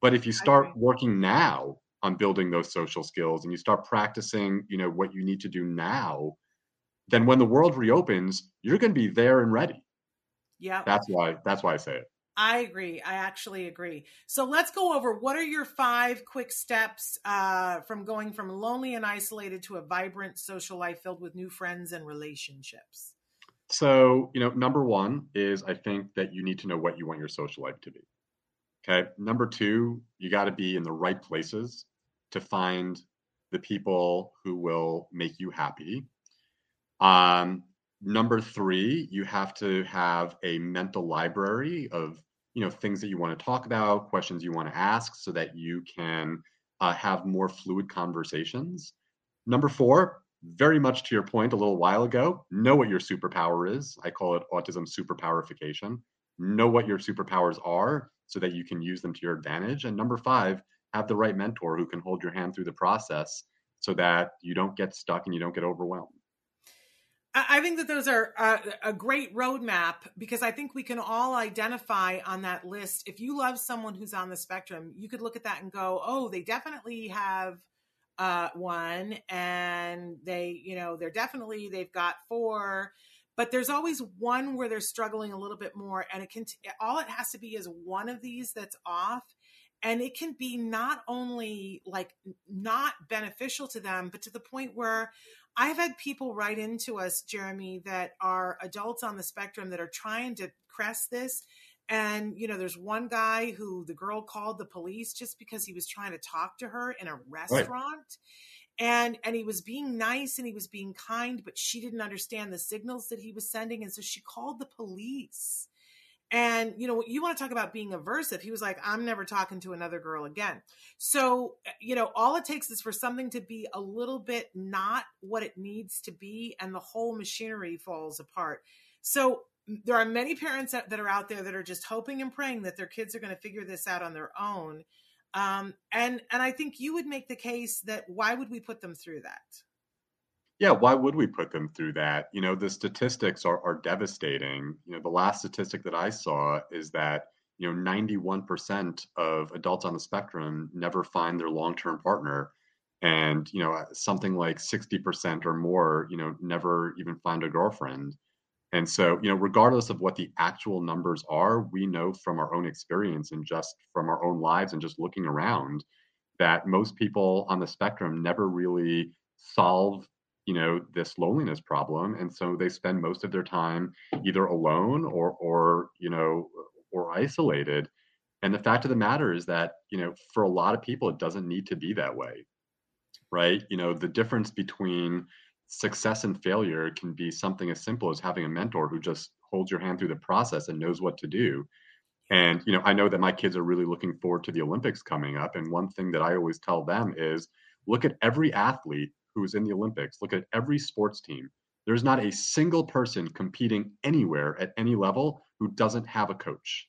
But if you start working now on building those social skills and you start practicing, you know, what you need to do now, then when the world reopens, you're going to be there and ready. Yeah. That's why that's why I say it. I agree. I actually agree. So let's go over what are your five quick steps uh, from going from lonely and isolated to a vibrant social life filled with new friends and relationships? So, you know, number one is I think that you need to know what you want your social life to be. Okay. Number two, you got to be in the right places to find the people who will make you happy. Um, number three you have to have a mental library of you know things that you want to talk about questions you want to ask so that you can uh, have more fluid conversations. Number four very much to your point a little while ago know what your superpower is. I call it autism superpowerification. Know what your superpowers are so that you can use them to your advantage. And number five have the right mentor who can hold your hand through the process so that you don't get stuck and you don't get overwhelmed I think that those are a, a, great roadmap because I think we can all identify on that list. If you love someone who's on the spectrum, you could look at that and go, "Oh, they definitely have uh, one, and they, you know, they're definitely they've got four, but there's always one where they're struggling a little bit more, and it can all it has to be is one of these that's off." And it can be not only like not beneficial to them, but to the point where I've had people write into us, Jeremy, that are adults on the spectrum that are trying to crest this. And, you know, there's one guy who the girl called the police just because he was trying to talk to her in a restaurant. Right. And and he was being nice and he was being kind, but she didn't understand the signals that he was sending. And so she called the police. And you know, you want to talk about being aversive. He was like, I'm never talking to another girl again. So, eh, you know, all it takes is for something to be a little bit not what it needs to be, and the whole machinery falls apart. So, there are many parents that, that are out there that are just hoping and praying that their kids are going to figure this out on their own. Um, and and I think you would make the case that why would we put them through that? Yeah, why would we put them through that? You know, the statistics are, are devastating. You know, the last statistic that I saw is that, you know, 91% of adults on the spectrum never find their long term partner. And, you know, uh, something like 60% or more, you know, never even find a girlfriend. And so, you know, regardless of what the actual numbers are, we know from our own experience and just from our own lives and just looking around that most people on the spectrum never really solve you know this loneliness problem and so they spend most of their time either alone or or you know or isolated. And the fact of the matter is that you know for a lot of people it doesn't need to be that way right? You know the difference between success and failure can be something as simple as having a mentor who just holds your hand through the process and knows what to do. And you know i know that my kids are really looking forward to the olympics coming up and one thing that i always tell them is look at every athlete who is in the Olympics, look at every sports team. There's not a single person competing anywhere at any level who doesn't have a coach.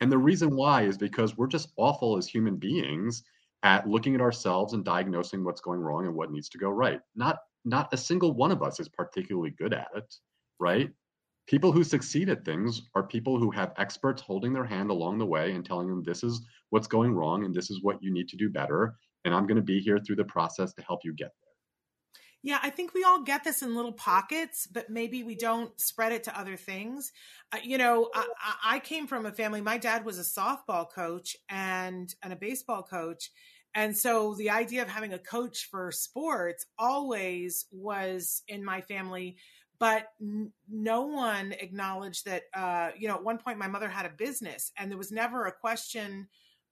And the reason why is because we're just awful as human beings at looking at ourselves and diagnosing what's going wrong and what needs to go right. Not not a single one of us is particularly good at it, right? People who succeed at things are people who have experts holding their hand along the way and telling them this is what's going wrong and this is what you need to do better and I'm going to be here through the process to help you get there. Yeah, I think we all get this in little pockets, but maybe we don't spread it to other things. Uh, you know, I, I, came from a family. My dad was a softball coach and and a baseball coach, and so the idea of having a coach for sports always was in my family. But n- no one acknowledged that. Uh, you know, at one point, my mother had a business, and there was never a question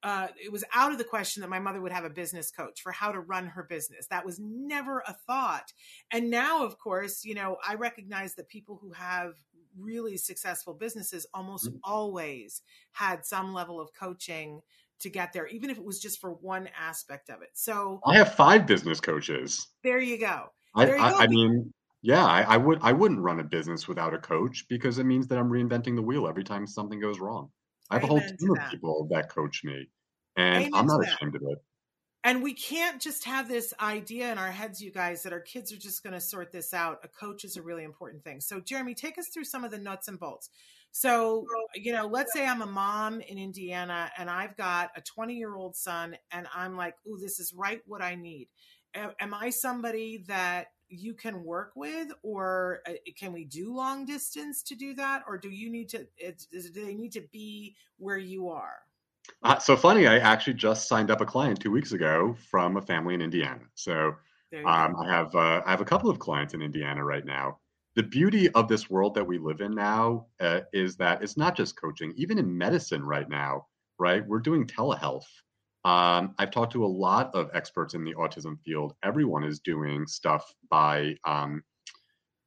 uh, it was out of the question that my mother would have a business coach for how to run her business. That was never a thought. And now, of course, you know, I recognize that people who have really successful businesses almost mm-hmm. always had some level of coaching to get there, even if it was just for one aspect of it. So I have five business coaches. There you go. I, you go. I, mean, yeah, I, I would I wouldn't run a business without a coach because it means that I'm reinventing the wheel every time something goes wrong. I have a whole team of people that coach me, and Amen I'm not ashamed of it. And we can't just have this idea in our heads, you guys, that our kids are just going to sort this out. A coach is a really important thing. So, Jeremy, take us through some of the nuts and bolts. So, you know, let's say I'm a mom in Indiana and I've got a 20 year old son, and I'm like, oh, this is right what I need. Am I somebody that you can work with or uh, can we do long distance to do that or do you need to do they need to be where you are uh, so funny i actually just signed up a client two weeks ago from a family in indiana. So um, i have uh, i have a couple of clients in indiana right now. The beauty of this world that we live in now uh, is that it's not just coaching even in medicine right now right? We're doing telehealth. Um, I've talked to a lot of experts in the autism field. Everyone is doing stuff by um,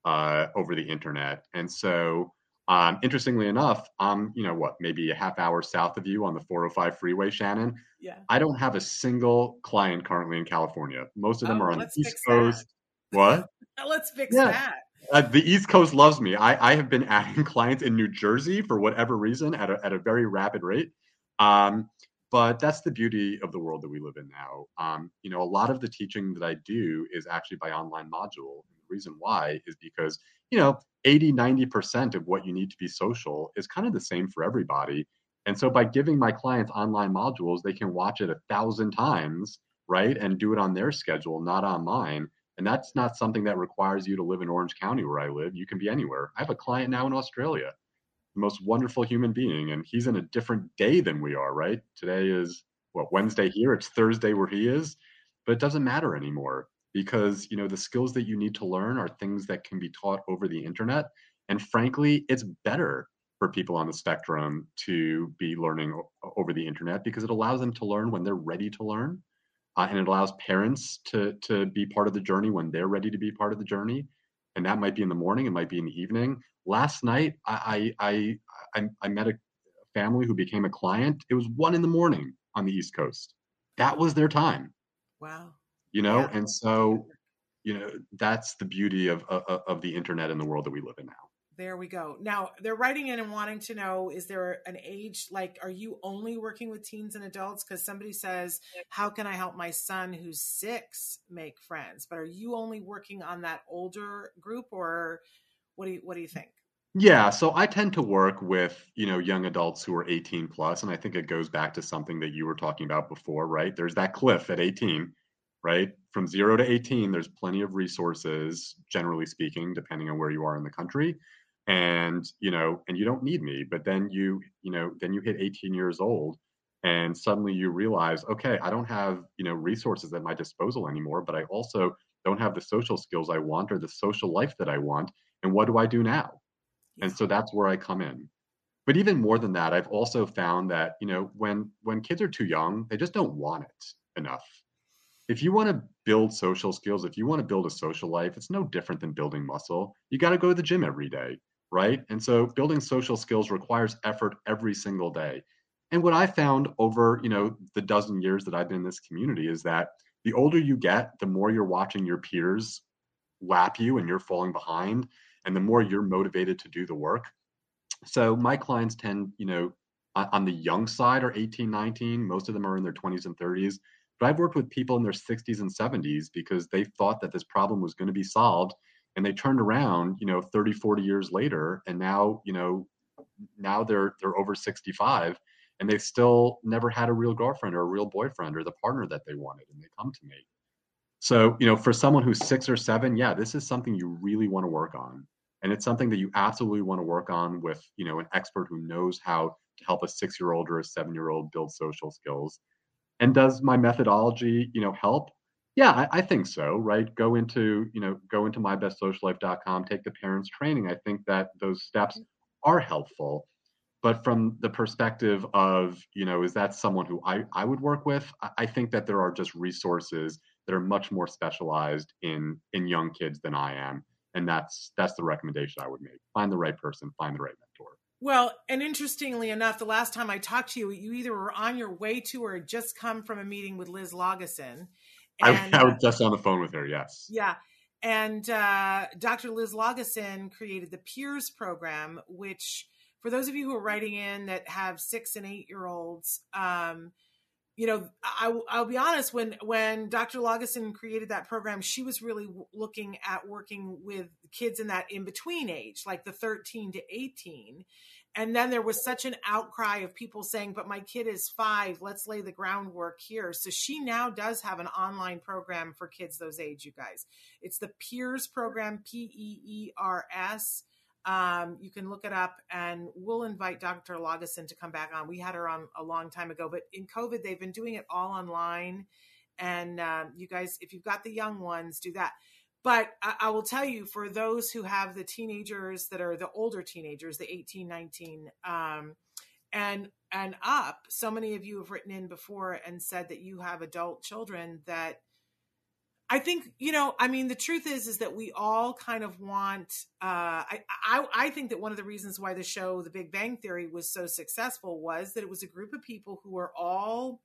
uh, over the internet, and so um, interestingly enough, I'm you know what maybe a half hour south of you on the 405 freeway, Shannon. Yeah. I don't have a single client currently in California. Most of them oh, are on the East Coast. That. What? let's fix yeah. that. Uh, the East Coast loves me. I, I have been adding clients in New Jersey for whatever reason at a, at a very rapid rate. Um, but that's the beauty of the world that we live in now. Um, you know, a lot of the teaching that I do is actually by online module. Reason why is because, you know, 80, 90% of what you need to be social is kind of the same for everybody. And so by giving my clients online modules, they can watch it a thousand times, right? And do it on their schedule, not on mine. And that's not something that requires you to live in Orange County where I live. You can be anywhere. I have a client now in Australia the most wonderful human being and he's in a different day than we are right today is what wednesday here it's thursday where he is but it doesn't matter anymore because you know the skills that you need to learn are things that can be taught over the internet and frankly it's better for people on the spectrum to be learning over the internet because it allows them to learn when they're ready to learn uh, and it allows parents to to be part of the journey when they're ready to be part of the journey and that might be in the morning it might be in the evening last night I, I I I met a family who became a client. It was one in the morning on the East Coast. That was their time. Wow. You know, yeah. and so you know that's the beauty of, of of the internet and the world that we live in now. There we go. Now they're writing in and wanting to know: Is there an age like? Are you only working with teens and adults? Because somebody says, "How can I help my son who's six make friends?" But are you only working on that older group, or what do you what do you think? Yeah, so I tend to work with, you know, young adults who are 18 plus, and I think it goes back to something that you were talking about before, right? There's that cliff at 18, right? From 0 to 18, there's plenty of resources, generally speaking, depending on where you are in the country. And, you know, and you don't need me, but then you, you know, then you hit 18 years old and suddenly you realize, okay, I don't have, you know, resources at my disposal anymore, but I also don't have the social skills I want or the social life that I want. And what do I do now? and so that's where i come in but even more than that i've also found that you know when when kids are too young they just don't want it enough if you want to build social skills if you want to build a social life it's no different than building muscle you got to go to the gym every day right and so building social skills requires effort every single day and what i found over you know the dozen years that i've been in this community is that the older you get the more you're watching your peers lap you and you're falling behind and the more you're motivated to do the work. So my clients tend, you know, on the young side are 18, 19. Most of them are in their 20s and 30s. But I've worked with people in their 60s and 70s because they thought that this problem was going to be solved. And they turned around, you know, 30, 40 years later. And now, you know, now they're they're over 65 and they've still never had a real girlfriend or a real boyfriend or the partner that they wanted. And they come to me. So, you know, for someone who's six or seven, yeah, this is something you really want to work on. And it's something that you absolutely want to work on with, you know, an expert who knows how to help a six year old or a seven year old build social skills. And does my methodology, you know, help? Yeah, I, I, think so, right? Go into, you know, go into mybestsociallife.com, take the parents training. I think that those steps mm-hmm. are helpful. But from the perspective of, you know, is that someone who I, I would work with? I, I think that there are just resources that are much more specialized in in young kids than I am. And that's that's the recommendation I would make. Find the right person, find the right mentor. Well, and interestingly enough, the last time I talked to you, you either were on your way to or had just come from a meeting with Liz. And, I, I was just on the phone with her, yes. Yeah. And uh, Dr. Liz Laugeson created the Peers program, which, for those of you who are writing in that have six and eight year olds, um, you know, I, will be honest. When when Dr. Laugeson created that program, she was really w- looking at working with kids in that in between age, like the 13 to 18. And then there was such an outcry of people saying, "But my kid is five. Let's lay the groundwork here." So she now does have an online program for kids those age. You guys, it's the Peers program, P E E R S um, you can look it up and we'll invite Dr. Laugeson to come back on. We had her on a long time ago, but in COVID, they've been doing it all online. And uh, you guys, if you've got the young ones, do that. But I, I, will tell you, for those who have the teenagers that are the older teenagers, the 18, 19, um, and and up, so many of you have written in before and said that you have adult children that I think you know. I mean, the truth is, is that we all kind of want. Uh, I, I I think that one of the reasons why the show, The Big Bang Theory, was so successful was that it was a group of people who were all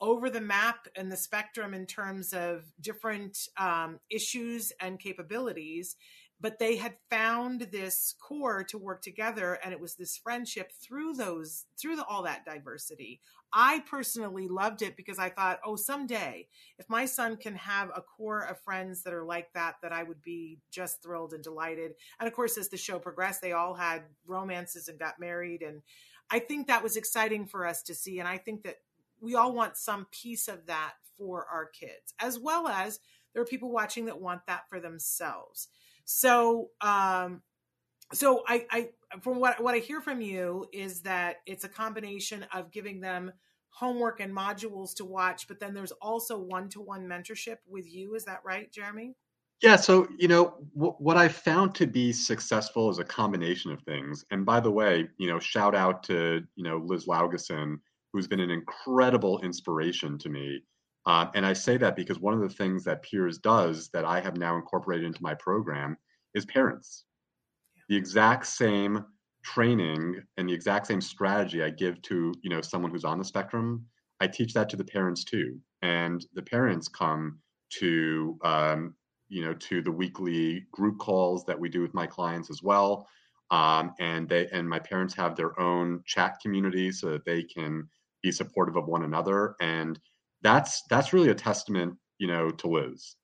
over the map and the spectrum in terms of different um, issues and capabilities, but they had found this core to work together and it was this friendship through those through the, all that diversity. I personally loved it because i thought oh someday if my son can have a core of friends that are like that that i would be just thrilled and delighted. And of course as the show progressed they all had romances and got married and i think that was exciting for us to see and i think that we all want some piece of that for our kids as well as there are people watching that want that for themselves so, um, so I, I, from what what I hear from you is that it's a combination of giving them homework and modules to watch, but then there's also one to one mentorship with you. Is that right, Jeremy? Yeah. So you know w- what I found to be successful is a combination of things. And by the way, you know, shout out to you know Liz Laugeson, who's been an incredible inspiration to me uh, and I say that because one of the things that Peers does that I have now incorporated into my program is parents. The exact same training and the exact same strategy I give to you know someone who's on the spectrum, I teach that to the parents too. And the parents come to um, you know to the weekly group calls that we do with my clients as well. Um, and they and my parents have their own chat community so that they can be supportive of one another and that's that's really a testament, you know, to Liz,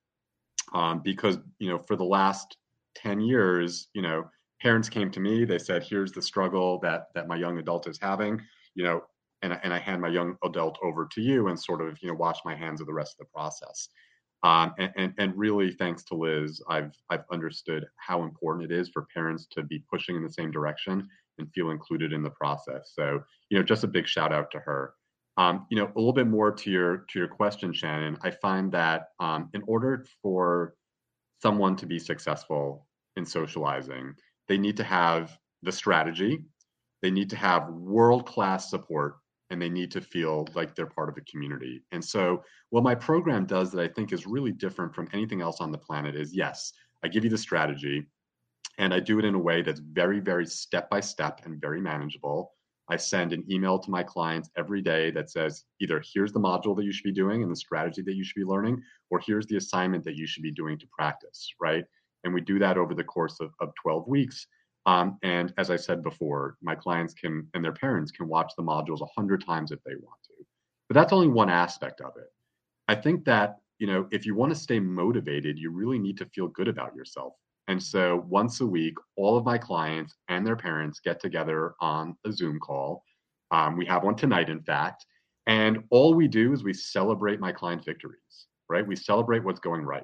um, because you know for the last ten years, you know, parents came to me. They said, "Here's the struggle that that my young adult is having," you know, and and I hand my young adult over to you and sort of you know wash my hands of the rest of the process. Um, and, and, and really, thanks to Liz, I've I've understood how important it is for parents to be pushing in the same direction and feel included in the process. So, you know, just a big shout out to her. Um, you know, a little bit more to your to your question, Shannon. I find that um, in order for someone to be successful in socializing, they need to have the strategy, they need to have world class support, and they need to feel like they're part of a community. And so, what my program does that I think is really different from anything else on the planet is yes, I give you the strategy, and I do it in a way that's very, very step by step and very manageable. I send an email to my clients every day that says either here's the module that you should be doing and the strategy that you should be learning, or here's the assignment that you should be doing to practice, right? And we do that over the course of, of 12 weeks. Um, and as I said before, my clients can and their parents can watch the modules 100 times if they want to. But that's only one aspect of it. I think that, you know, if you want to stay motivated, you really need to feel good about yourself. And so once a week, all of my clients and their parents get together on a Zoom call. Um, we have one tonight, in fact. And all we do is we celebrate my client victories, right? We celebrate what's going right.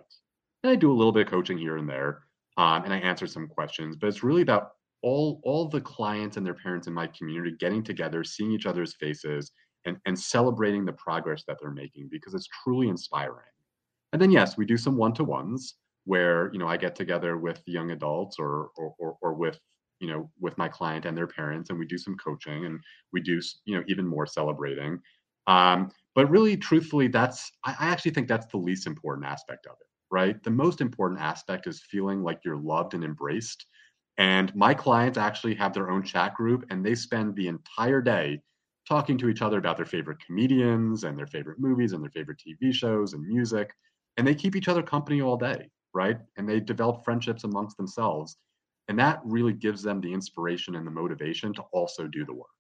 And I do a little bit of coaching here and there, um, and I answer some questions, but it's really about all all the clients and their parents in my community getting together, seeing each other's faces, and, and celebrating the progress that they're making because it's truly inspiring. And then yes, we do some one-to-ones where you know I get together with young adults or or, or, or with you know with my client and their parents and we do some coaching and we do you know even more celebrating. Um, but really truthfully that's I, I actually think that's the least important aspect of it right? The most important aspect is feeling like you're loved and embraced. And my clients actually have their own chat group and they spend the entire day talking to each other about their favorite comedians and their favorite movies and their favorite tv shows and music and they keep each other company all day right and they develop friendships amongst themselves and that really gives them the inspiration and the motivation to also do the work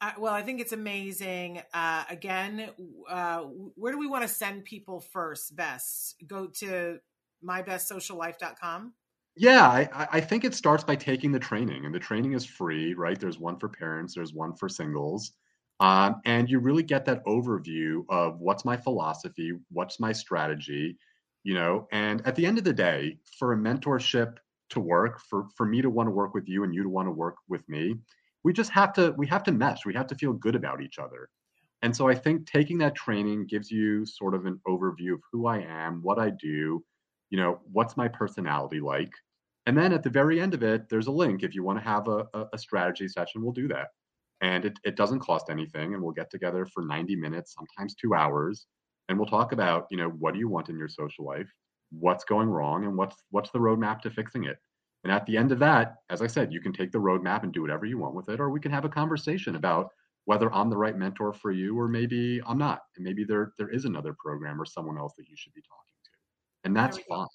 uh, well, I think it's amazing. Uh, again, uh, where do we want to send people first? Best go to mybestsociallife.com. Yeah, I, I think it starts by taking the training, and the training is free, right? There's one for parents, there's one for singles. Um, and you really get that overview of what's my philosophy, what's my strategy, you know. And at the end of the day, for a mentorship to work, for for me to want to work with you and you to want to work with me, we just have to we have to mesh. We have to feel good about each other. And so i think taking that training gives you sort of an overview of who i am what i do you know what's my personality like. And then at the very end of it there's a link if you want to have a, a, strategy session we'll do that. And it, it doesn't cost anything and we'll get together for 90 minutes sometimes two hours and we'll talk about you know what do you want in your social life what's going wrong and what's what's the roadmap to fixing it. And at the end of that, as I said, you can take the roadmap and do whatever you want with it, or we can have a conversation about whether I'm the right mentor for you, or maybe I'm not, and maybe there there is another program or someone else that you should be talking to, and that's fine.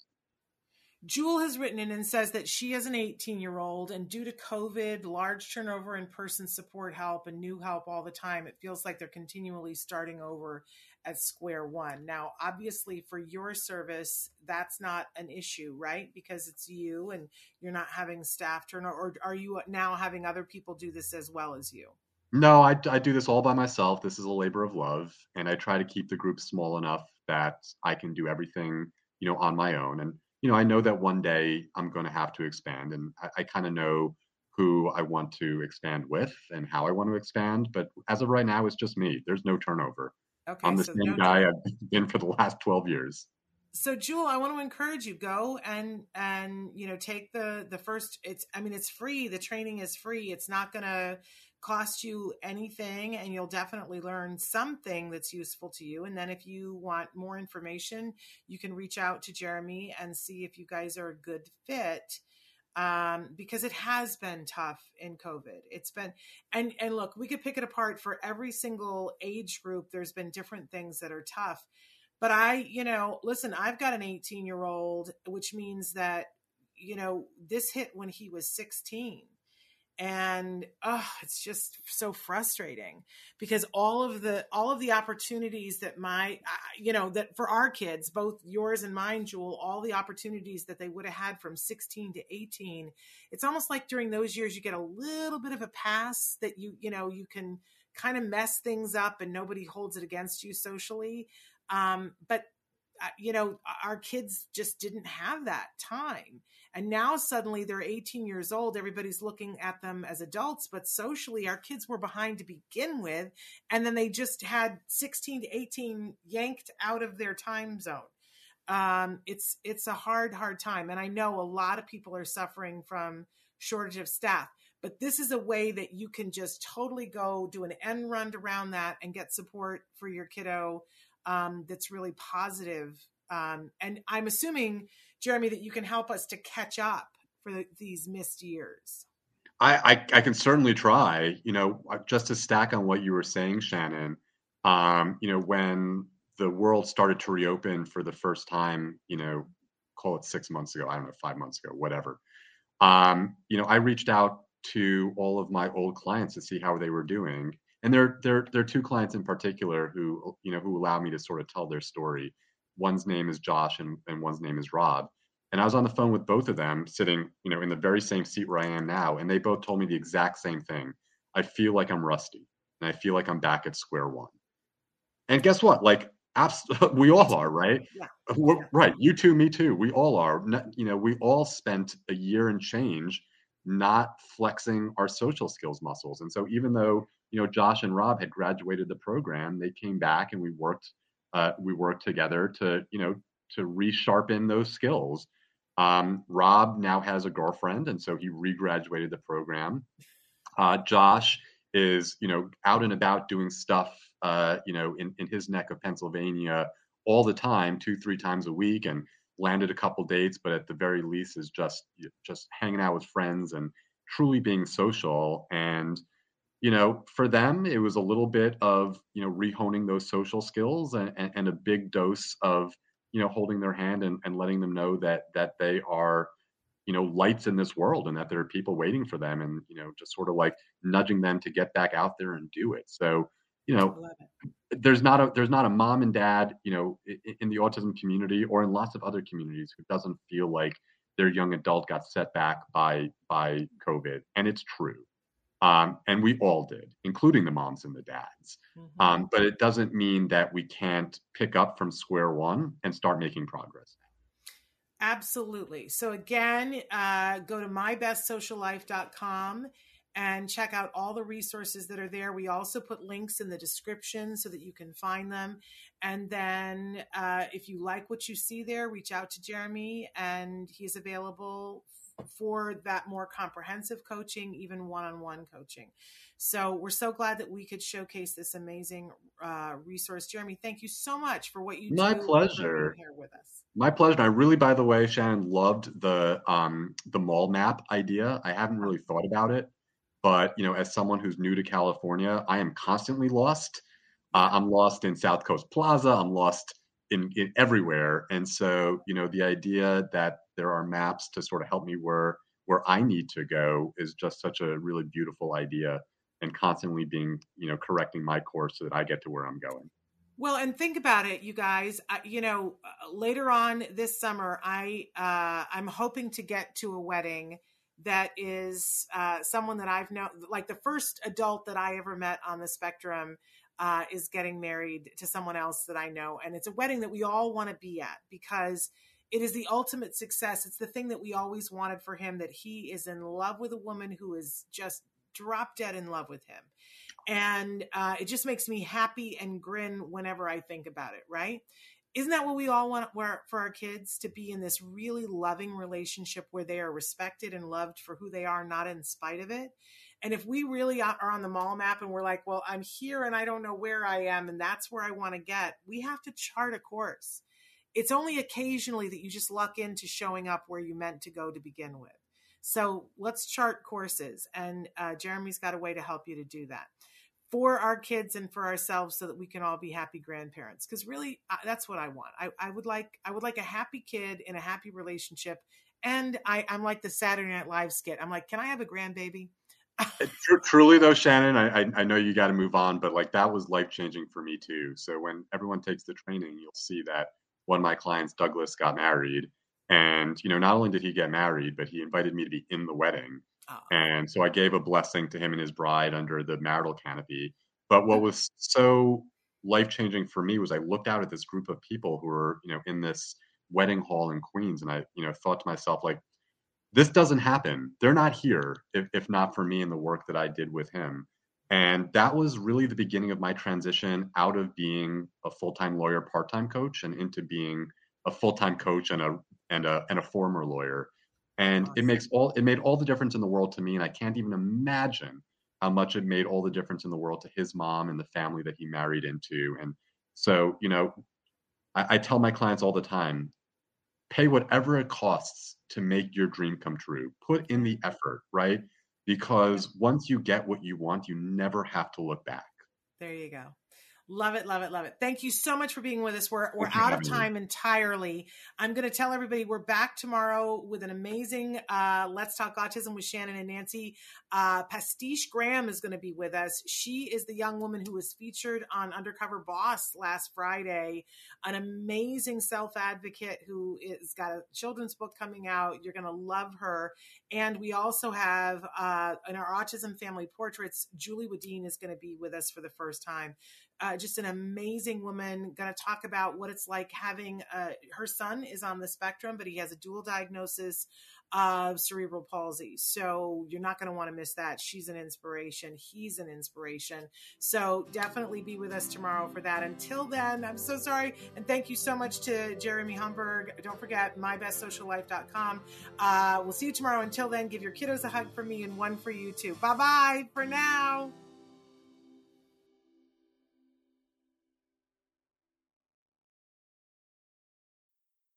Jewel has written in and says that she is an 18 year old, and due to COVID, large turnover in person support help and new help all the time, it feels like they're continually starting over at square one. Now, obviously, for your service, that's not an issue, right? Because it's you and you're not having staff turnover, or are you now having other people do this as well as you? No, I, I do this all by myself. This is a labor of love, and I try to keep the group small enough that I can do everything, you know, on my own. And you know, I know that one day I'm going to have to expand, and I, I kind of know who I want to expand with and how I want to expand. But as of right now, it's just me. There's no turnover. Okay, I'm the so same guy I've been for the last 12 years. So Jewel, I want to encourage you go and and you know take the the first it's I mean it's free, the training is free. It's not going to cost you anything and you'll definitely learn something that's useful to you and then if you want more information, you can reach out to Jeremy and see if you guys are a good fit um, because it has been tough in COVID. It's been, and and look, we could pick it apart for every single age group. There's been different things that are tough, but I, you know, listen, I've got an 18 year old, which means that you know this hit when he was 16 and oh it's just so frustrating because all of the all of the opportunities that my you know that for our kids both yours and mine jewel all the opportunities that they would have had from 16 to 18 it's almost like during those years you get a little bit of a pass that you you know you can kind of mess things up and nobody holds it against you socially. Um, but uh, you know our kids just didn't have that time and now suddenly they're 18 years old. Everybody's looking at them as adults, but socially, our kids were behind to begin with. And then they just had 16 to 18 yanked out of their time zone. Um, it's it's a hard, hard time. And I know a lot of people are suffering from shortage of staff. But this is a way that you can just totally go do an end run around that and get support for your kiddo um, that's really positive. Um, and I'm assuming Jeremy, that you can help us to catch up for the, these missed years? I, I, I can certainly try. You know, just to stack on what you were saying, Shannon. Um, you know, when the world started to reopen for the first time, you know, call it six months ago, I don't know, five months ago, whatever. Um, you know, I reached out to all of my old clients to see how they were doing. And there, there, there are two clients in particular who, you know, who allow me to sort of tell their story one's name is Josh and, and one's name is Rob. And I was on the phone with both of them, sitting, you know, in the very same seat where I am now, and they both told me the exact same thing. I feel like I'm rusty, and I feel like I'm back at square one. And guess what? Like Abs- we all are, right? Yeah. Right. You too, me too. We all are. You know, we all spent a year and change not flexing our social skills muscles. And so even though, you know, Josh and Rob had graduated the program, they came back and we worked uh, we worked together to, you know, to resharpen those skills. Um, Rob now has a girlfriend, and so he regraduated the program. Uh, Josh is, you know, out and about doing stuff, uh, you know, in, in his neck of Pennsylvania all the time, two, three times a week, and landed a couple dates, but at the very least is just just hanging out with friends and truly being social. And you know, for them, it was a little bit of you know rehoning those social skills and, and, and a big dose of you know holding their hand and, and letting them know that that they are you know lights in this world and that there are people waiting for them and you know just sort of like nudging them to get back out there and do it. So you know there's not a there's not a mom and dad you know in, in the autism community or in lots of other communities who doesn't feel like their young adult got set back by by covid. And it's true um, and we all did including the moms and the dads mm-hmm. um, but it doesn't mean that we can't pick up from square one and start making progress absolutely so again uh, go to mybestsociallife.com and check out all the resources that are there. We also put links in the description so that you can find them. And then uh, if you like what you see there, reach out to Jeremy, and he's available for that more comprehensive coaching, even one on one coaching. So we're so glad that we could showcase this amazing uh, resource. Jeremy, thank you so much for what you My pleasure. here with us. My pleasure. I really, by the way, Shannon, loved the um, the mall map idea. I haven't really thought about it but you know, as someone who's new to California, I am constantly lost. Uh, I'm lost in South Coast Plaza. I'm lost in, in everywhere. And so, you know, the idea that there are maps to sort of help me where where I need to go is just such a really beautiful idea. And constantly being, you know, correcting my course so that I get to where I'm going. Well, and think about it, you guys. Uh, you know, uh, later on this summer, I uh, I'm hoping to get to a wedding that is uh, someone that I've known, like the first adult that I ever met on the spectrum uh, is getting married to someone else that I know. And it's a wedding that we all want to be at because it is the ultimate success. It's the thing that we always wanted for him that he is in love with a woman who is just drop dead in love with him. And uh, it just makes me happy and grin whenever I think about it, right? isn't that what we all want for our kids to be in this really loving relationship where they are respected and loved for who they are, not in spite of it? And if we really are on the mall map and we're like, well, I'm here and I don't know where I am and that's where I want to get, we have to chart a course. It's only occasionally that you just luck into showing up where you meant to go to begin with. So let's chart courses. And uh, Jeremy's got a way to help you to do that for our kids and for ourselves so that we can all be happy grandparents because really uh, that's what i want I, I, would like i would like a happy kid in a happy relationship and I, i'm like the saturday night live skit i'm like can i have a grandbaby Uh, truly though shannon i, I know you got to move on but like that was life changing for me too so when everyone takes the training you'll see that one of my clients douglas got married and you know not only did he get married but he invited me to be in the wedding Oh. And so I gave a blessing to him and his bride under the marital canopy. But what mm-hmm. was so life changing for me was I looked out at this group of people who were, you know, in this wedding hall in Queens, and I, you know, thought to myself, like, this doesn't happen. They're not here if, if not for me and the work that I did with him. And that was really the beginning of my transition out of being a full time lawyer, part time coach, and into being a full time coach and a and a and a former lawyer and it makes all it made all the difference in the world to me and i can't even imagine how much it made all the difference in the world to his mom and the family that he married into and so you know I, I tell my clients all the time pay whatever it costs to make your dream come true. Put in the effort right? Because once you get what you want you never have to look back. There you go Love it, love it, love it. Thank you so much for being with us. We're we're out of time entirely. I'm going to tell everybody we're back tomorrow with an amazing uh, Let's Talk Autism with Shannon and Nancy. Uh, Pastiche Graham is going to be with us. She is the young woman who was featured on Undercover Boss last Friday. An amazing self advocate who is got a children's book coming out. You're going to love her. And we also have uh, in our autism family portraits, Julie Wadine is going to be with us for the first time. Uh, just an amazing woman. Going to talk about what it's like having uh, her son is on the spectrum, but he has a dual diagnosis of cerebral palsy. So you're not going to want to miss that. She's an inspiration. He's an inspiration. So definitely be with us tomorrow for that. Until then, I'm so sorry. And thank you so much to Jeremy Hamburgh. Don't forget mybestsociallife.com. Uh, we'll see you tomorrow. Until then, give your kiddos a hug for me and one for you too. Bye bye for now.